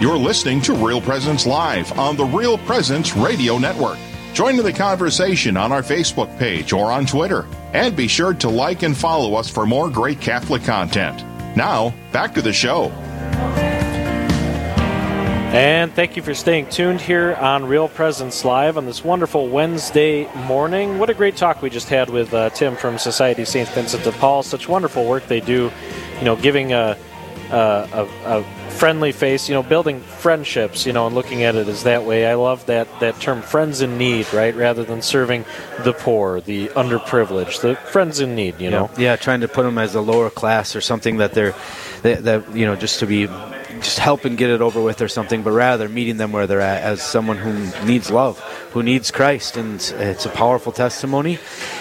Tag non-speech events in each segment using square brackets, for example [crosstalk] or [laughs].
You're listening to Real Presence Live on the Real Presence Radio Network. Join in the conversation on our Facebook page or on Twitter. And be sure to like and follow us for more great Catholic content. Now, back to the show. And thank you for staying tuned here on Real Presence Live on this wonderful Wednesday morning. What a great talk we just had with uh, Tim from Society St. Vincent de Paul. Such wonderful work they do, you know, giving a, a, a, a friendly face, you know, building friendships, you know, and looking at it as that way. I love that, that term, friends in need, right? Rather than serving the poor, the underprivileged, the friends in need, you know? Yeah, trying to put them as a lower class or something that they're, that, that you know, just to be just help and get it over with or something, but rather meeting them where they're at as someone who needs love, who needs Christ, and it's a powerful testimony.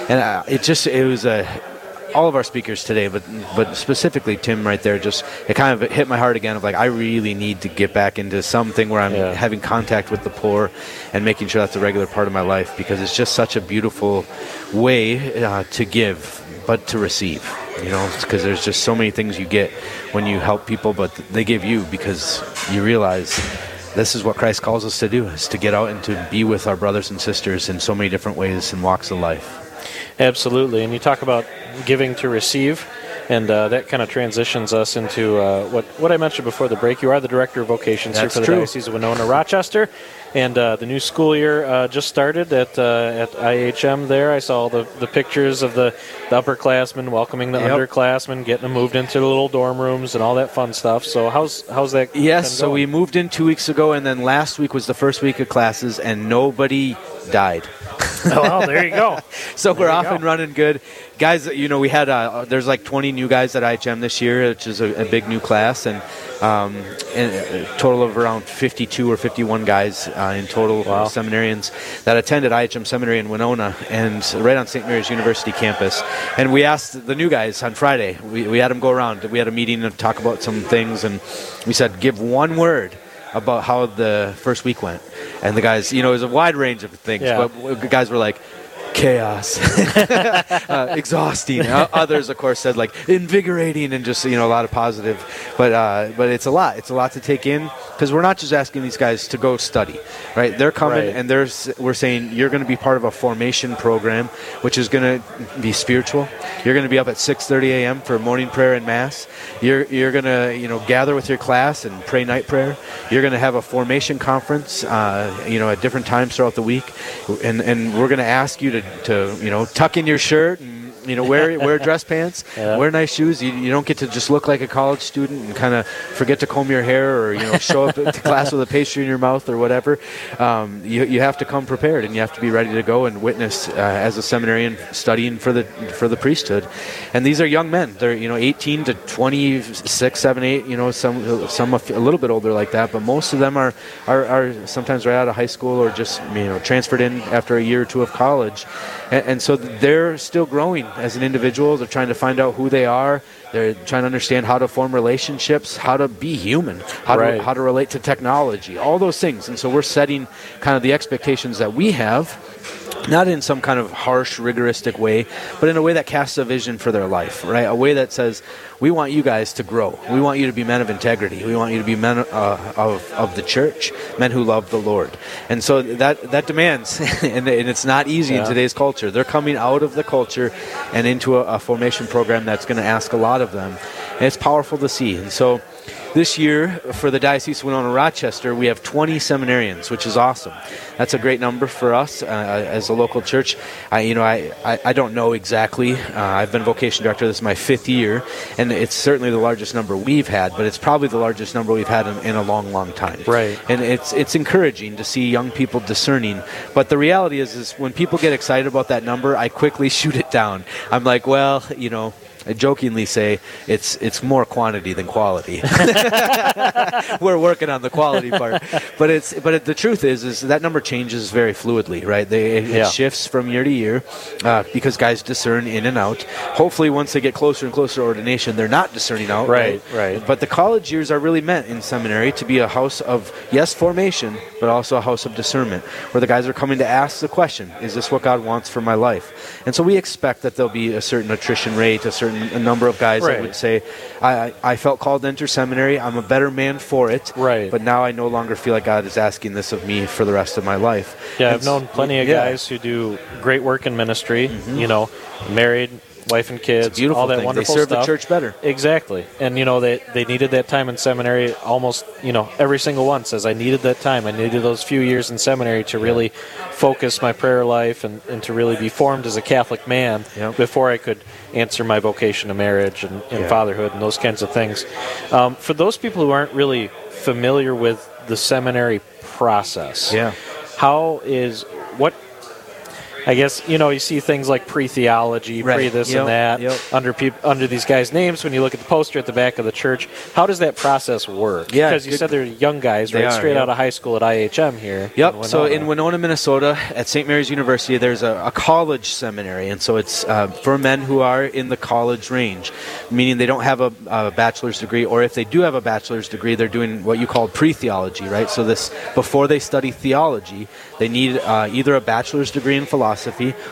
And uh, it just it was a all of our speakers today, but but specifically Tim right there, just it kind of hit my heart again of like I really need to get back into something where I'm yeah. having contact with the poor and making sure that's a regular part of my life because it's just such a beautiful way uh, to give, but to receive. You know, because there's just so many things you get when you help people, but they give you because you realize this is what Christ calls us to do: is to get out and to be with our brothers and sisters in so many different ways and walks of life. Absolutely, and you talk about giving to receive and uh, that kind of transitions us into uh, what what I mentioned before the break. You are the director of vocations That's here for the true. Diocese of Winona Rochester, and uh, the new school year uh, just started at uh, at IHM. There, I saw the, the pictures of the, the upperclassmen welcoming the Yep. underclassmen, getting them moved into the little dorm rooms and all that fun stuff. So how's how's that? Yes, so we moved in two weeks ago, and then last week was the first week of classes, and nobody died. [laughs] oh, well, there you go. [laughs] So we're off go. and running good, guys. You know, we had uh, there's like 20 new guys at IHM this year, which is a, a big new class, and, um, and a total of around 52 or 51 guys uh, in total Wow. seminarians that attended IHM Seminary in Winona and right on St. Mary's University campus. And we asked the new guys on Friday. We, we had them go around. We had a meeting and talk about some things, and we said, give one word about how the first week went. And the guys, you know, it was a wide range of things, Yeah. but the guys were like, chaos, [laughs] uh, exhausting. Others, of course, said like invigorating and just you know a lot of positive. But uh, but it's a lot. It's a lot to take in because we're not just asking these guys to go study, right? They're coming Right. and they're we're saying you're going to be part of a formation program, which is going to be spiritual. You're going to be up at 6:30 a.m. for morning prayer and mass. You're you're going to you know gather with your class and pray night prayer. You're going to have a formation conference, uh, you know, at different times throughout the week, and and we're going to ask you to to you know tuck in your shirt and you know wear wear [laughs] dress pants, Yeah. wear nice shoes. You, you don't get to just look like a college student and kind of forget to comb your hair or you know show up to class with a pastry in your mouth or whatever. Um, you you have to come prepared and you have to be ready to go and witness uh, as a seminarian studying for the for the priesthood. And these are young men. They're you know 18 to 26, 7, 8. You know some some a little bit older like that, but most of them are are, are sometimes right out of high school or just you know transferred in after a year or two of college, and, and so they're still growing as an individual. They're trying to find out who they are. They're trying to understand how to form relationships, how to be human, how Right. to how to relate to technology, all those things. And so we're setting kind of the expectations that we have not in some kind of harsh, rigoristic way, but in a way that casts a vision for their life, right? A way that says, we want you guys to grow. We want you to be men of integrity. We want you to be men uh, of, of the church, men who love the Lord. And so that, that demands, [laughs] and, and it's not easy in today's culture. They're coming out of the culture and into a, a formation program that's going to ask a lot of them. And it's powerful to see. And so this year, for the Diocese of Winona Rochester, we have 20 seminarians, which is awesome. That's a great number for us uh, as a local church. I, you know, I, I, I don't know exactly. Uh, I've been vocation director. This is my fifth year, and it's certainly the largest number we've had, but it's probably the largest number we've had in, in a long, long time. Right. And it's it's encouraging to see young people discerning. But the reality is, is when people get excited about that number, I quickly [laughs] shoot it down. I'm like, well, you know. I jokingly say it's it's more quantity than quality. [laughs] We're working on the quality part, but it's but it, the truth is is that number changes very fluidly, right? They, it, Yeah. shifts from year to year uh, because guys discern in and out. Hopefully, once they get closer and closer to ordination, they're not discerning out. Right, right. But the college years are really meant in seminary to be a house of yes formation, but also a house of discernment, where the guys are coming to ask the question: Is this what God wants for my life? And so we expect that there'll be a certain attrition rate, a certain a number of guys Right. that would say, I, I felt called to enter seminary. I'm a better man for it. Right. But now I no longer feel like God is asking this of me for the rest of my life. Yeah, And I've known plenty of yeah. Mm-hmm. guys who do great work in ministry. You know, married, wife and kids, beautiful all that thing. They wonderful serve the church better. Exactly, and you know they they needed that time in seminary. Almost, you know, every single one says I needed that time. I needed those few years in seminary to really focus my prayer life and, and to really be formed as a Catholic man Yep. before I could answer my vocation of marriage and, and Yeah. fatherhood and those kinds of things. Um, for those people who aren't really familiar with the seminary process, Yeah. how is I guess you know you see things like pre-theology, Right. pre this Yep, and that yep. under peop under these guys' names. When you look at the poster at the back of the church, how does that process work? Yeah, because you said they're young guys, right, are, straight yep. out of high school at IHM here. Yep. so in Winona, Minnesota, at St. Mary's University, there's a, a college seminary, and so it's uh, for men who are in the college range, meaning they don't have a, a bachelor's degree, or if they do have a bachelor's degree, they're doing what you call pre-theology, right? So this before they study theology, they need uh, either a bachelor's degree in philosophy,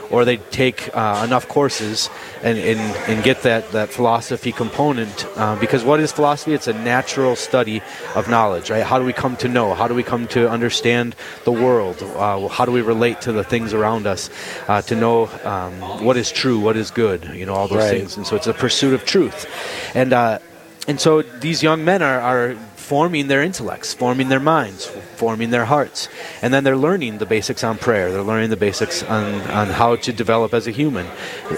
or they take uh, enough courses and, and, and get that, that philosophy component. Uh, because what is philosophy? It's a natural study of knowledge, right? How do we come to know? How do we come to understand the world? Uh, how do we relate to the things around us? Uh, to know um, what is true, what is good, you know, all those Right. things. And so it's a pursuit of truth. And, uh, and so these young men are, are forming their intellects, forming their minds, forming their hearts. And then they're learning the basics on prayer. They're learning the basics on, on how to develop as a human.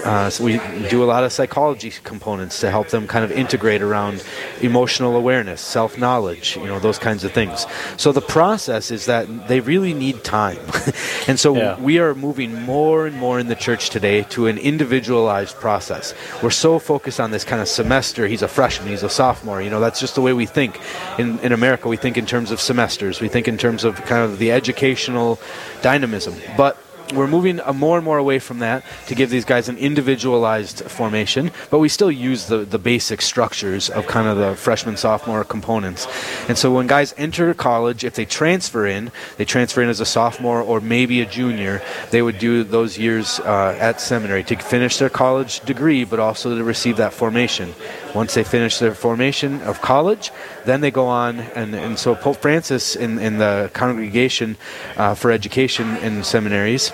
Uh, so we do a lot of psychology components to help them kind of integrate around emotional awareness, self knowledge, you know, those kinds of things. So the process is that they really need time. [laughs] [laughs] and so Yeah. we are moving more and more in the church today to an individualized process. We're so focused on this kind of semester. He's a freshman, he's a sophomore. You know, that's just the way we think. In, in America, we think in terms of semesters, we think in terms of kind of the educational dynamism. But we're moving more and more away from that to give these guys an individualized formation, but we still use the, the basic structures of kind of the freshman, sophomore components. And so when guys enter college, if they transfer in, they transfer in as a sophomore or maybe a junior, they would do those years uh, at seminary to finish their college degree, but also to receive that formation. Once they finish their formation of college, then they go on, and, and so Pope Francis in, in the Congregation uh, for Education in Seminaries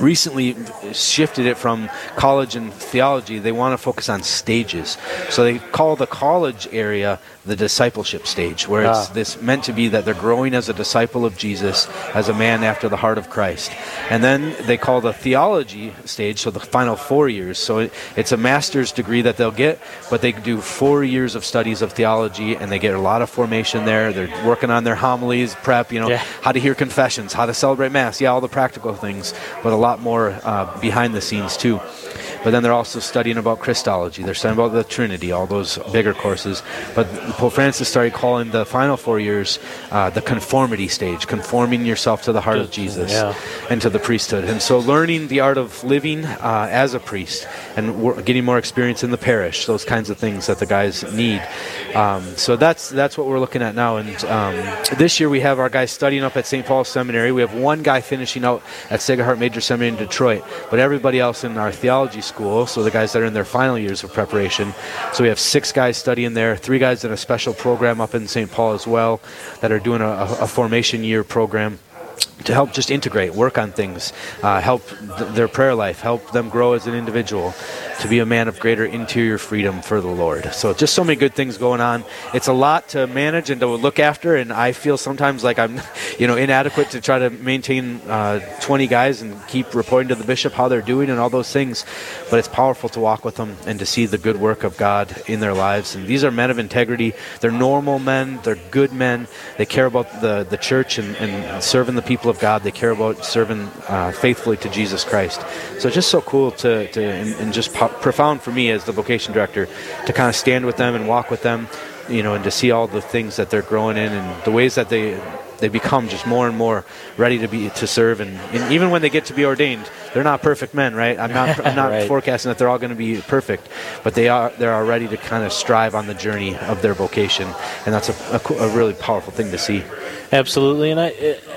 recently shifted it from college and theology. They want to focus on stages. So they call the college area the discipleship stage, where it's Ah. this meant to be that they're growing as a disciple of Jesus, as a man after the heart of Christ. And then they call the theology stage, so the final four years. So it, it's a master's degree that they'll get, but they do four years of studies of theology, and they get a lot of formation there. They're working on their homilies, prep, you know, Yeah. how to hear confessions, how to celebrate mass, yeah, all the practical things, but a lot more uh, behind the scenes too. But then they're also studying about Christology. They're studying about the Trinity, all those bigger courses. But Pope Francis started calling the final four years uh, the conformity stage, conforming yourself to the heart of Jesus Yeah. and to the priesthood. And so learning the art of living uh, as a priest and getting more experience in the parish, those kinds of things that the guys need. Um, so that's that's what we're looking at now. And um, this year we have our guys studying up at St. Paul's Seminary. We have one guy finishing out at Sacred Heart Major Seminary in Detroit, but everybody else in our theology school, so the guys that are in their final years of preparation. So we have six guys studying there, three guys in a special program up in St. Paul as well that are doing a, a, formation year program to help just integrate, work on things, uh, help th- their prayer life, help them grow as an individual, to be a man of greater interior freedom for the Lord. So just so many good things going on. It's a lot to manage and to look after, and I feel sometimes like I'm, [laughs] you know, inadequate to try to maintain uh, 20 guys and keep reporting to the bishop how they're doing and all those things. But it's powerful to walk with them and to see the good work of God in their lives. And these are men of integrity. They're normal men. They're good men. They care about the, the church and, and serving the people of God. They care about serving uh, faithfully to Jesus Christ. So just so cool to, to and, and just po- profound for me as the vocation director to kind of stand with them and walk with them, you know, and to see all the things that they're growing in and the ways that they they become just more and more ready to be to serve. And, and even when they get to be ordained they're not perfect men right? I'm not i'm not [laughs] Right. forecasting that they're all going to be perfect but they are they're all ready to kind of strive on the journey of their vocation. And that's a, a, a really powerful thing to see. Absolutely, and I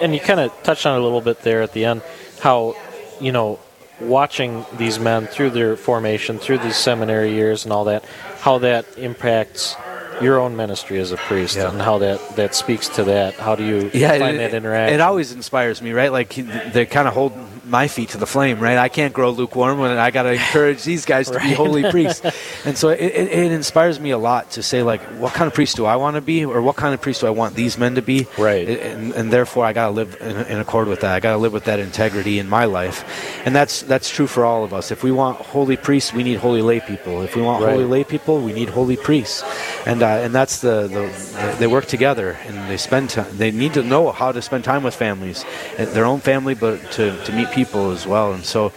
and you kind of touched on it a little bit there at the end, how you know watching these men through their formation, through these seminary years and all that, how that impacts your own ministry as a priest Yeah. and how that, that speaks to that. How do you yeah, find it, that it- interaction? It always inspires me, right? Like they kind of hold my feet to the flame, right? I can't grow lukewarm when I got to encourage these guys to be [laughs] holy priests, and so it, it, it inspires me a lot to say like, what kind of priest do I want to be, or what kind of priest do I want these men to be? Right. and, and therefore I got to live in, in accord with that. I got to live with that integrity in my life, and that's that's true for all of us. If we want holy priests, we need holy lay people. If we want Right. holy lay people, we need holy priests, and uh, and that's the, the, the they work together and they spend time. They need to know how to spend time with families, their own family, but to, to meet people as well. And so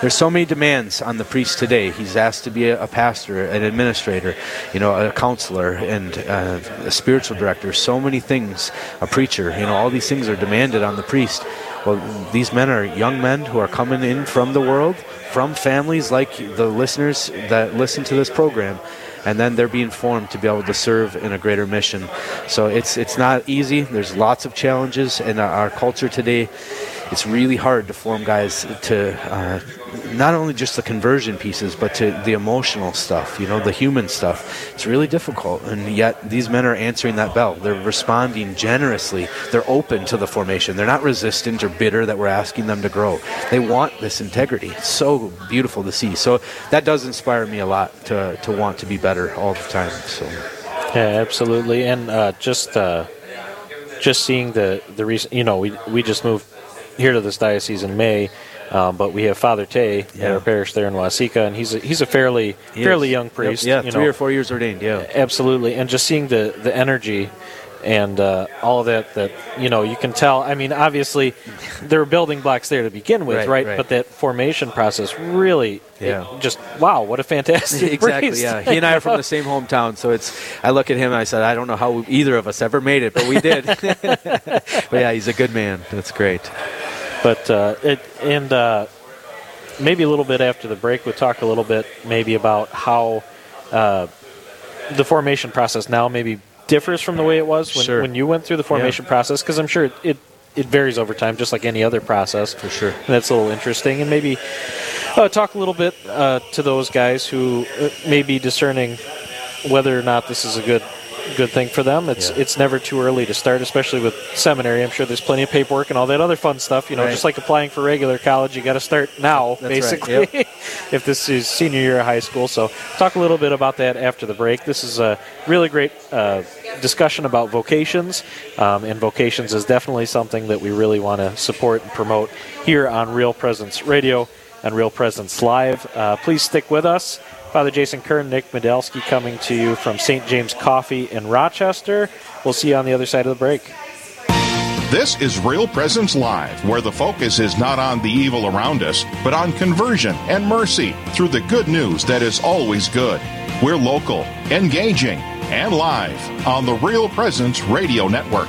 there's so many demands on the priest today. He's asked to be a, a pastor, an administrator, you know, a counselor, and uh, a spiritual director. So many things, a preacher. You know, all these things are demanded on the priest. Well, these men are young men who are coming in from the world, from families like the listeners that listen to this program, and then they're being formed to be able to serve in a greater mission. So it's it's not easy. There's lots of challenges in our- culture today. It's really hard to form guys to uh, not only just the conversion pieces, but to the emotional stuff. You know, the human stuff. It's really difficult, and yet these men are answering that bell. They're responding generously. They're open to the formation. They're not resistant or bitter that we're asking them to grow. They want this integrity. It's so beautiful to see. So that does inspire me a lot to to want to be better all the time. So. Yeah, absolutely, and uh, just uh, just seeing the the reason, you know, we we just moved here to this diocese in May, um, but we have Father Tay at our parish there in Waseca, and he's a, he's a fairly He fairly is. young Yep, priest. Yeah, you three know. or four years ordained. Yeah. Absolutely, and just seeing the the energy and uh, all of that that you know you can tell. I mean, obviously there are building blocks there to begin with, Right, right? right. But that formation process really, Yeah. it just wow, what a fantastic [laughs] exactly. priest. Yeah, he and I are from the same hometown, so it's. I look at him and I said, I don't know how either of us ever made it, but we did. [laughs] but yeah, he's a good man. That's great. But uh, it and uh, maybe a little bit after the break, we'll talk a little bit maybe about how uh, the formation process now maybe differs from the way it was when, Sure. when you went through the formation process, because I'm sure it, it it varies over time, just like any other process. For sure. And that's a little interesting, and maybe uh, talk a little bit uh, to those guys who uh, may be discerning whether or not this is a good good thing for them. It's Yeah. it's never too early to start, especially with seminary. I'm sure there's plenty of paperwork and all that other fun stuff. You know, Right. just like applying for regular college, you got to start now, That's right. basically. [laughs] if this is senior year of high school, so talk a little bit about that after the break. This is a really great uh, discussion about vocations, um, and vocations is definitely something that we really want to support and promote here on Real Presence Radio and Real Presence Live. Uh, please stick with us. Father Jason Kern, Nick Medelsky coming to you from St. James Coffee in Rochester. We'll see you on the other side of the break. This is Real Presence Live, where the focus is not on the evil around us, but on conversion and mercy through the good news that is always good. We're local, engaging, and live on the Real Presence Radio Network.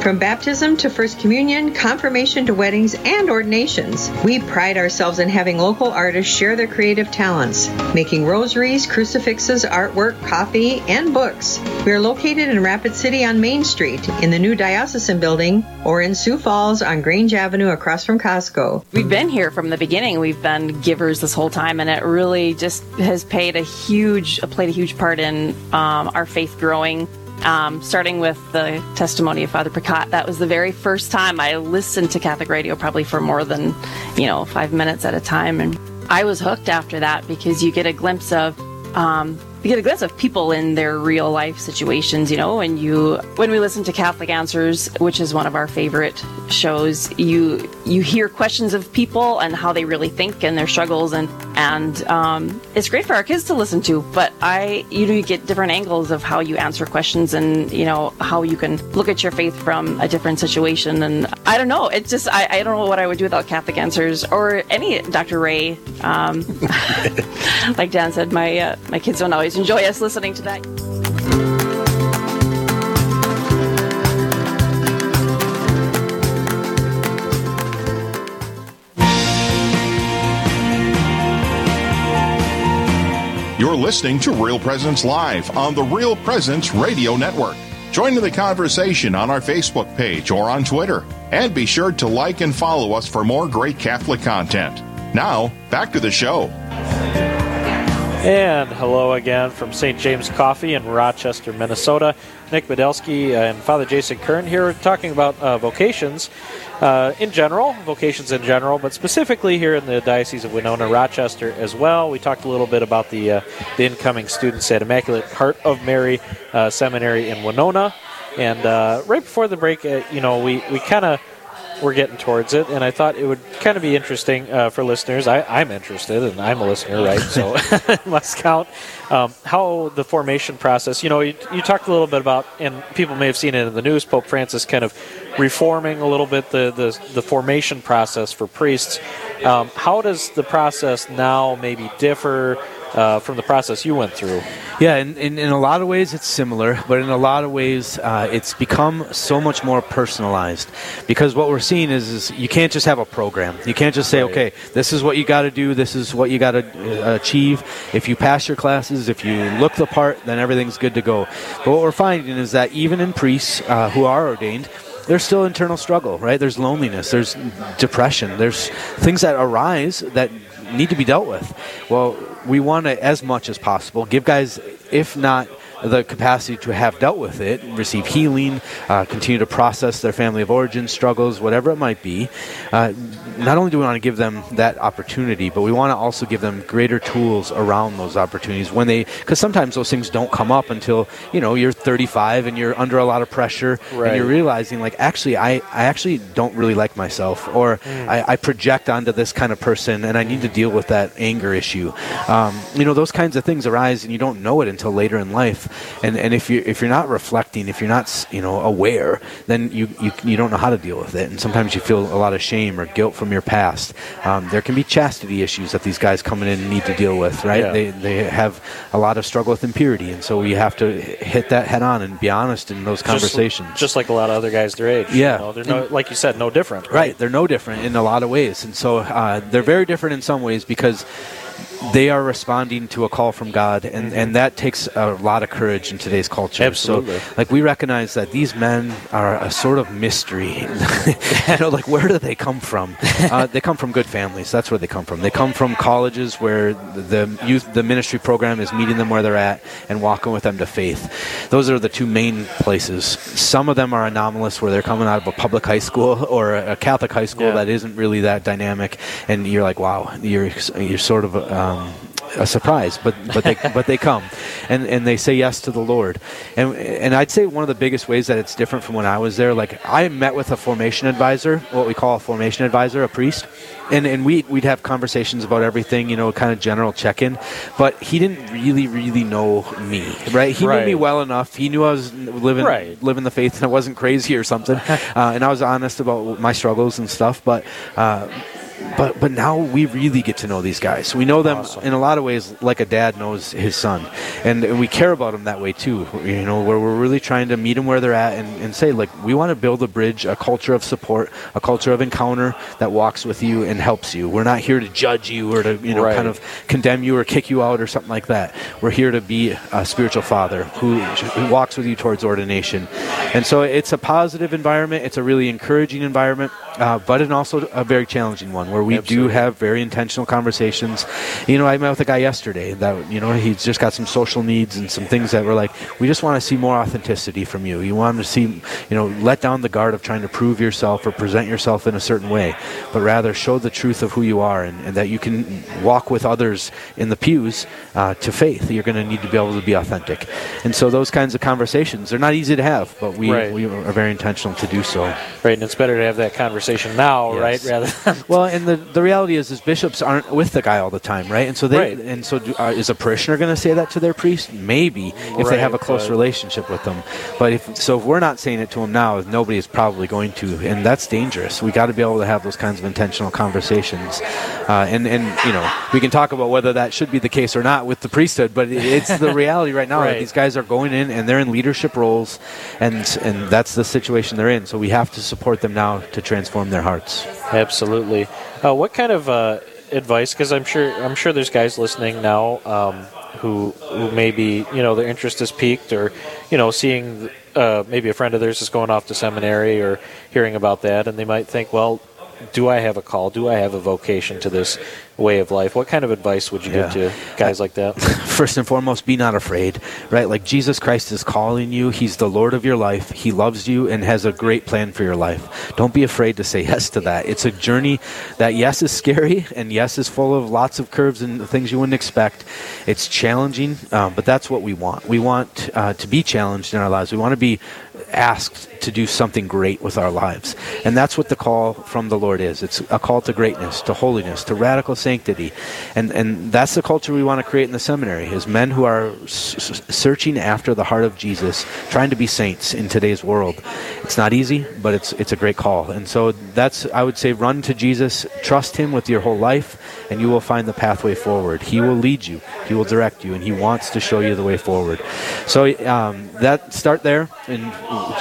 From baptism to First Communion, confirmation to weddings, and ordinations, we pride ourselves in having local artists share their creative talents, making rosaries, crucifixes, artwork, coffee, and books. We are located in Rapid City on Main Street, in the new Diocesan Building, or in Sioux Falls on Grange Avenue across from Costco. We've been here from the beginning. We've been givers this whole time, and it really just has paid a huge, played a huge part in um, our faith growing. Um, starting with the testimony of Father Picot, that was the very first time I listened to Catholic radio, probably for more than you know five minutes at a time, and I was hooked after that because you get a glimpse of um, you get a glimpse of people in their real life situations, you know, and you when we listen to Catholic Answers, which is one of our favorite shows, you you hear questions of people and how they really think and their struggles. And and um, it's great for our kids to listen to. But I, you know, you get different angles of how you answer questions, and you know how you can look at your faith from a different situation. And I don't know, it's just I, I don't know what I would do without Catholic Answers or any Dr. Ray. Um, [laughs] like Dan said, my uh, my kids don't always enjoy us listening to that. You're listening to Real Presence Live on the Real Presence Radio Network. Join in the conversation on our Facebook page or on Twitter. And be sure to like and follow us for more great Catholic content. Now, back to the show. And hello again from St. James Coffee in Rochester, Minnesota. Nick Badelsky and Father Jason Kern here talking about uh, vocations uh, in general, vocations in general, but specifically here in the Diocese of Winona, Rochester as well. We talked a little bit about the, uh, the incoming students at Immaculate Heart of Mary uh, Seminary in Winona. And uh, right before the break, uh, you know, we, we kind of we're getting towards it, and I thought it would kind of be interesting uh, for listeners. I, am interested, and I'm a listener, right? So [laughs] it must count. Um, how the formation process, you know, you, you, talked a little bit about, and people may have seen it in the news, Pope Francis kind of reforming a little bit the, the, the formation process for priests. Um, how does the process now maybe differ? uh, from the process you went through. Yeah, in, in, in, a lot of ways it's similar, but in a lot of ways uh, it's become so much more personalized because what we're seeing is, is you can't just have a program. You can't just say, right. okay, this is what you got to do, this is what you got to uh, achieve. If you pass your classes, if you look the part, then everything's good to go. But what we're finding is that even in priests uh, who are ordained, there's still internal struggle, right? There's loneliness, there's depression, there's things that arise that need to be dealt with. Well, we want to, as much as possible, give guys, if not the capacity to have dealt with it, receive healing, uh, continue to process their family of origin struggles, whatever it might be. Uh, not only do we want to give them that opportunity, but we want to also give them greater tools around those opportunities when they, because sometimes those things don't come up until you know you're 35 and you're under a lot of pressure right. and you're realizing like actually I, I actually don't really like myself or mm. I, I, project onto this kind of person and I need to deal with that anger issue. Um, you know those kinds of things arise and you don't know it until later in life and and if you if you're not reflecting, if you're not you know aware, then you, you you don't know how to deal with it, and sometimes you feel a lot of shame or guilt from your past. Um, there can be chastity issues that these guys coming in need to deal with, right? Yeah. They they have a lot of struggle with impurity, and so we have to hit that head on and be honest in those conversations. Just, just like a lot of other guys their age. Yeah, you know, they're no, like you said, no different. Right? right? they're no different in a lot of ways, and so uh, they're very different in some ways because they are responding to a call from God, and, and that takes a lot of courage in today's culture. Absolutely. So, like, we recognize that these men are a sort of mystery. [laughs] you know, like, where do they come from? Uh, they come from good families. That's where they come from. They come from colleges where the youth, the ministry program is meeting them where they're at and walking with them to faith. Those are the two main places. Some of them are anomalous, where they're coming out of a public high school [laughs] or a Catholic high school yeah. that isn't really that dynamic, and you're like, wow, you're you're sort of. Um, um, a surprise, but but they [laughs] but they come, and and they say yes to the Lord, and and I'd say one of the biggest ways that it's different from when I was there. Like I met with a formation advisor, what we call a formation advisor, a priest, and and we we'd have conversations about everything, you know, kind of general check in, but he didn't really really know me, right? He right. knew me well enough. He knew I was living right. living the faith and I wasn't crazy or something, [laughs] uh, and I was honest about my struggles and stuff, but. Uh, but but now we really get to know these guys. We know them awesome. in a lot of ways like a dad knows his son, and, we care about them that way too. You know, where we're really trying to meet them where they're at and, and say like we want to build a bridge, a culture of support, a culture of encounter that walks with you and helps you. We're not here to judge you or to you know right. kind of condemn you or kick you out or something like that. We're here to be a spiritual father who, who walks with you towards ordination, and so it's a positive environment. It's a really encouraging environment, uh, but it's also a very challenging one where we Absolutely. do have very intentional conversations. You know, I met with a guy yesterday that you know he's just got some social needs and some things that were like, we just want to see more authenticity from you. You want to see, you know, let down the guard of trying to prove yourself or present yourself in a certain way, but rather show the truth of who you are and, and that you can walk with others in the pews uh, to faith. You're going to need to be able to be authentic, and so those kinds of conversations they're not easy to have, but we we, Right. we are very intentional to do so. Right, and it's better to have that conversation now, Yes. right, rather [laughs] Well, and the, the reality is, is bishops aren't with the guy all the time, right? And so they Right. and so do, uh, is a parishioner going to say that to their priest? Maybe if they have a close relationship with them. But if so, if we're not saying it to them now, nobody is probably going to, and that's dangerous. We got to be able to have those kinds of intentional conversations, uh, and and you know we can talk about whether that should be the case or not with the priesthood, but it's the [laughs] reality right now. that Right. These guys are going in and they're in leadership roles, and and that's the situation they're in. So we have to support them now to transform their hearts. Absolutely. Uh, what kind of uh, advice? Because I'm sure I'm sure there's guys listening now um, who who maybe you know their interest is piqued, or you know seeing uh, maybe a friend of theirs is going off to seminary, or hearing about that, and they might think, well, do I have a call? Do I have a vocation to this way of life? What kind of advice would you give to guys like that? [laughs] first and foremost, be not afraid, right? Like Jesus Christ is calling you. He's the Lord of your life. He loves you and has a great plan for your life. Don't be afraid to say [laughs] yes to that. It's a journey that, yes, is scary and yes, is full of lots of curves and things you wouldn't expect. It's challenging, um, but that's what we want. We want uh, to be challenged in our lives. We want to be asked to do something great with our lives. And that's what the call from the Lord is. It's a call to greatness, to holiness, to radical sanctity. And and that's the culture we want to create in the seminary is men who are s- searching after the heart of Jesus, trying to be saints in today's world. It's not easy, but it's it's a great call. And so that's I would say run to Jesus, trust him with your whole life, and you will find the pathway forward. He will lead you, he will direct you, and he wants to show you the way forward. So um, that start there and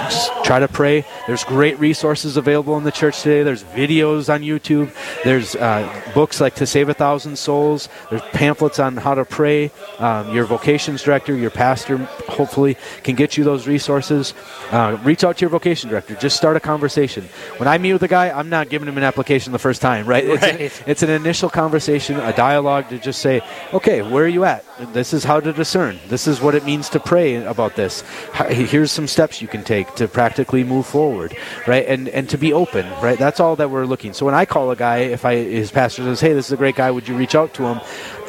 just try to pray. There's great resources available in the church today. There's videos on YouTube. There's uh, books like To Save a Thousand Souls. There's pamphlets on how to pray. Um, your vocations director, your pastor, hopefully can get you those resources. Uh, reach out to your vocation director. Just start a conversation. When I meet with a guy, I'm not giving him an application the first time, right? It's, Right. it's an initial conversation, a dialogue to just say, okay, where are you at? This is how to discern. This is what it means to pray about this. Here's some steps you can take to practically move forward, right? And and to be open, right? That's all that we're looking. So when I call a guy, if I his pastor says, hey, this is a great guy, would you reach out to him?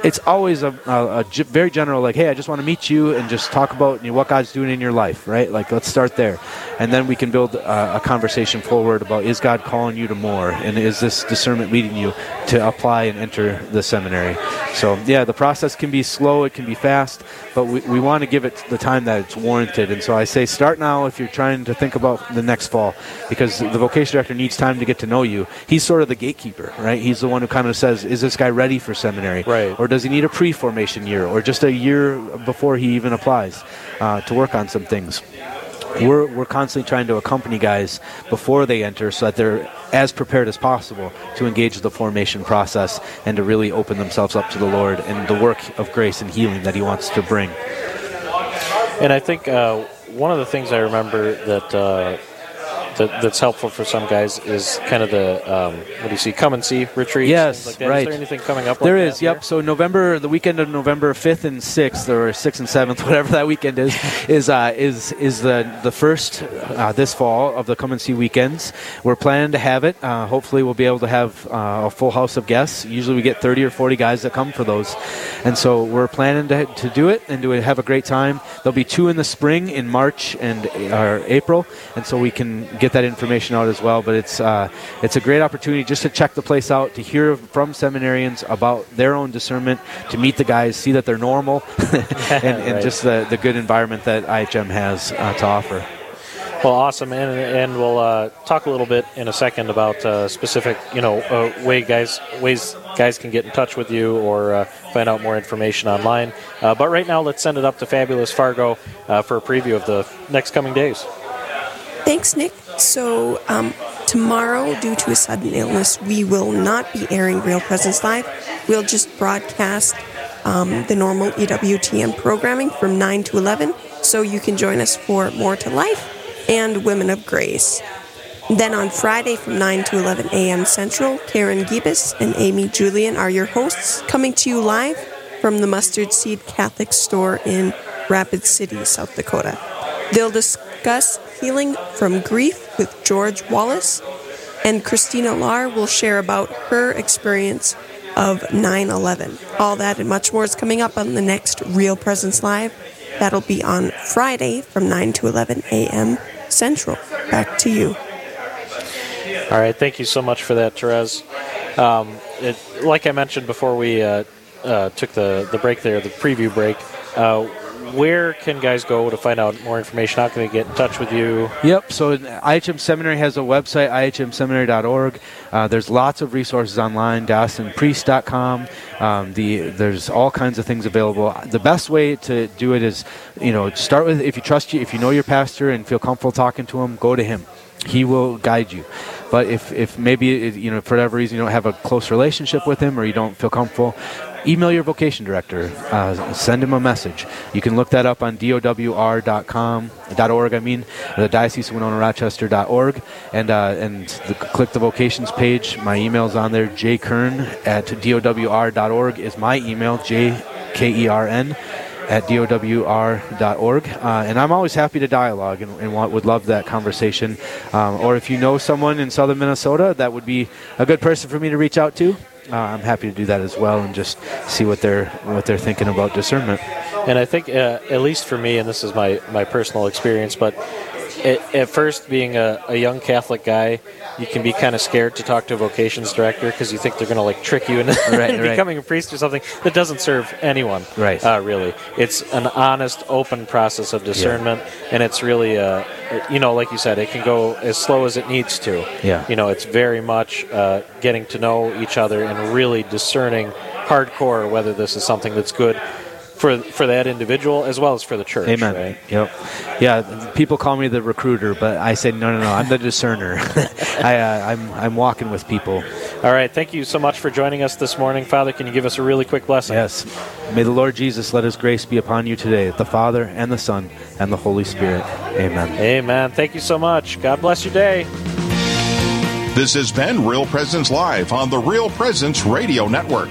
It's always a, a, a ge- very general, like, hey, I just want to meet you and just talk about you know, what God's doing in your life, right? Like, let's start there, and then we can build a, a conversation forward about is God calling you to more, and is this discernment leading you to apply and enter the seminary? So, yeah, the process can be slow, it can be fast, but we, we want to give it the time that it's warranted. And so I say start now if you're trying to think about the next fall, because the vocation director needs time to get to know you. He's sort of the gatekeeper, right? He's the one who kind of says, is this guy ready for seminary? Right. Or does he need a pre-formation year, or just a year before he even applies uh, to work on some things? We're, we're constantly trying to accompany guys before they enter so that they're as prepared as possible to engage the formation process and to really open themselves up to the Lord and the work of grace and healing that He wants to bring. And I think uh, one of the things I remember that, uh, that that's helpful for some guys is kind of the um, what do you see? Come and see retreats. Yes, like that. Is right. there anything coming up? There like is, yep. So November, the weekend of November fifth and sixth, or sixth and seventh, [laughs] whatever that weekend is, is uh, is is the the first uh, this fall of the come and see weekends. We're planning to have it. Uh, hopefully, we'll be able to have uh, a full house of guests. Usually, we get thirty or forty guys that come for those, and so we're planning to, to do it and do it, have a great time. There'll be two in the spring in March and or April, and so we can get that information out as well. But it's uh, it's a great opportunity just to check the place out, to hear from seminarians about their own discernment, to meet the guys, see that they're normal, [laughs] and, and Right. just the, the good environment that IHM has uh, to offer. Well, awesome, and and we'll uh, talk a little bit in a second about uh, specific, you know, uh, way guys ways guys can get in touch with you or uh, find out more information online. Uh, but right now, let's send it up to Fabulous Fargo uh, for a preview of the next coming days. Thanks, Nick. So, um, tomorrow, due to a sudden illness, we will not be airing Real Presence Live. We'll just broadcast um, the normal EWTN programming from 9 to 11, so you can join us for More to Life and Women of Grace. Then on Friday from 9 to 11 a.m. Central, Karen Gibis and Amy Julian are your hosts, coming to you live from the Mustard Seed Catholic Store in Rapid City, South Dakota. They'll discuss healing from grief with George Wallace, and Christina Lar will share about her experience of 9 11. All that and much more is coming up on the next Real Presence Live. That'll be on Friday from 9 to 11 a.m. Central. Back to you. All right, thank you so much for that, Therese. Um, it, like I mentioned before we uh, uh, took the, the break there, the preview break, uh, where can guys go to find out more information? How can they get in touch with you? Yep. So IHM Seminary has a website, ihmseminary.org. Uh, there's lots of resources online, dawsonpriest.com. Um, the there's all kinds of things available. The best way to do it is, you know, start with if you trust you, if you know your pastor and feel comfortable talking to him, go to him. He will guide you. But if, if maybe you know for whatever reason you don't have a close relationship with him or you don't feel comfortable, email your vocation director. Uh, send him a message. You can look that up on dowr.com dot .org. I mean the Diocese of Winona Rochester.org and uh, and the, click the vocations page. My email's on there. jkern at dowr.org is my email. J K E R N at dowr.org. Uh, and I'm always happy to dialogue and, and want, would love that conversation. Um, or if you know someone in southern Minnesota that would be a good person for me to reach out to, uh, I'm happy to do that as well and just see what they're what they're thinking about discernment. And I think, uh, at least for me, and this is my, my personal experience, but it, at first, being a, a, young Catholic guy, you can be kind of scared to talk to a vocations director because you think they're going to like trick you into right, [laughs] becoming right. a priest or something that doesn't serve anyone. Right. Uh, really, it's an honest, open process of discernment, yeah. and it's really, uh, you know, like you said, it can go as slow as it needs to. Yeah. You know, it's very much uh, getting to know each other and really discerning hardcore whether this is something that's good for for that individual as well as for the church. Amen. Right? Yep. Yeah. People call me the recruiter, but I say no, no, no. I'm the discerner. [laughs] I, uh, I'm I'm walking with people. All right. Thank you so much for joining us this morning, Father. Can you give us a really quick blessing? Yes. May the Lord Jesus let His grace be upon you today, the Father and the Son and the Holy Spirit. Amen. Amen. Thank you so much. God bless your day. This has been Real Presence Live on the Real Presence Radio Network.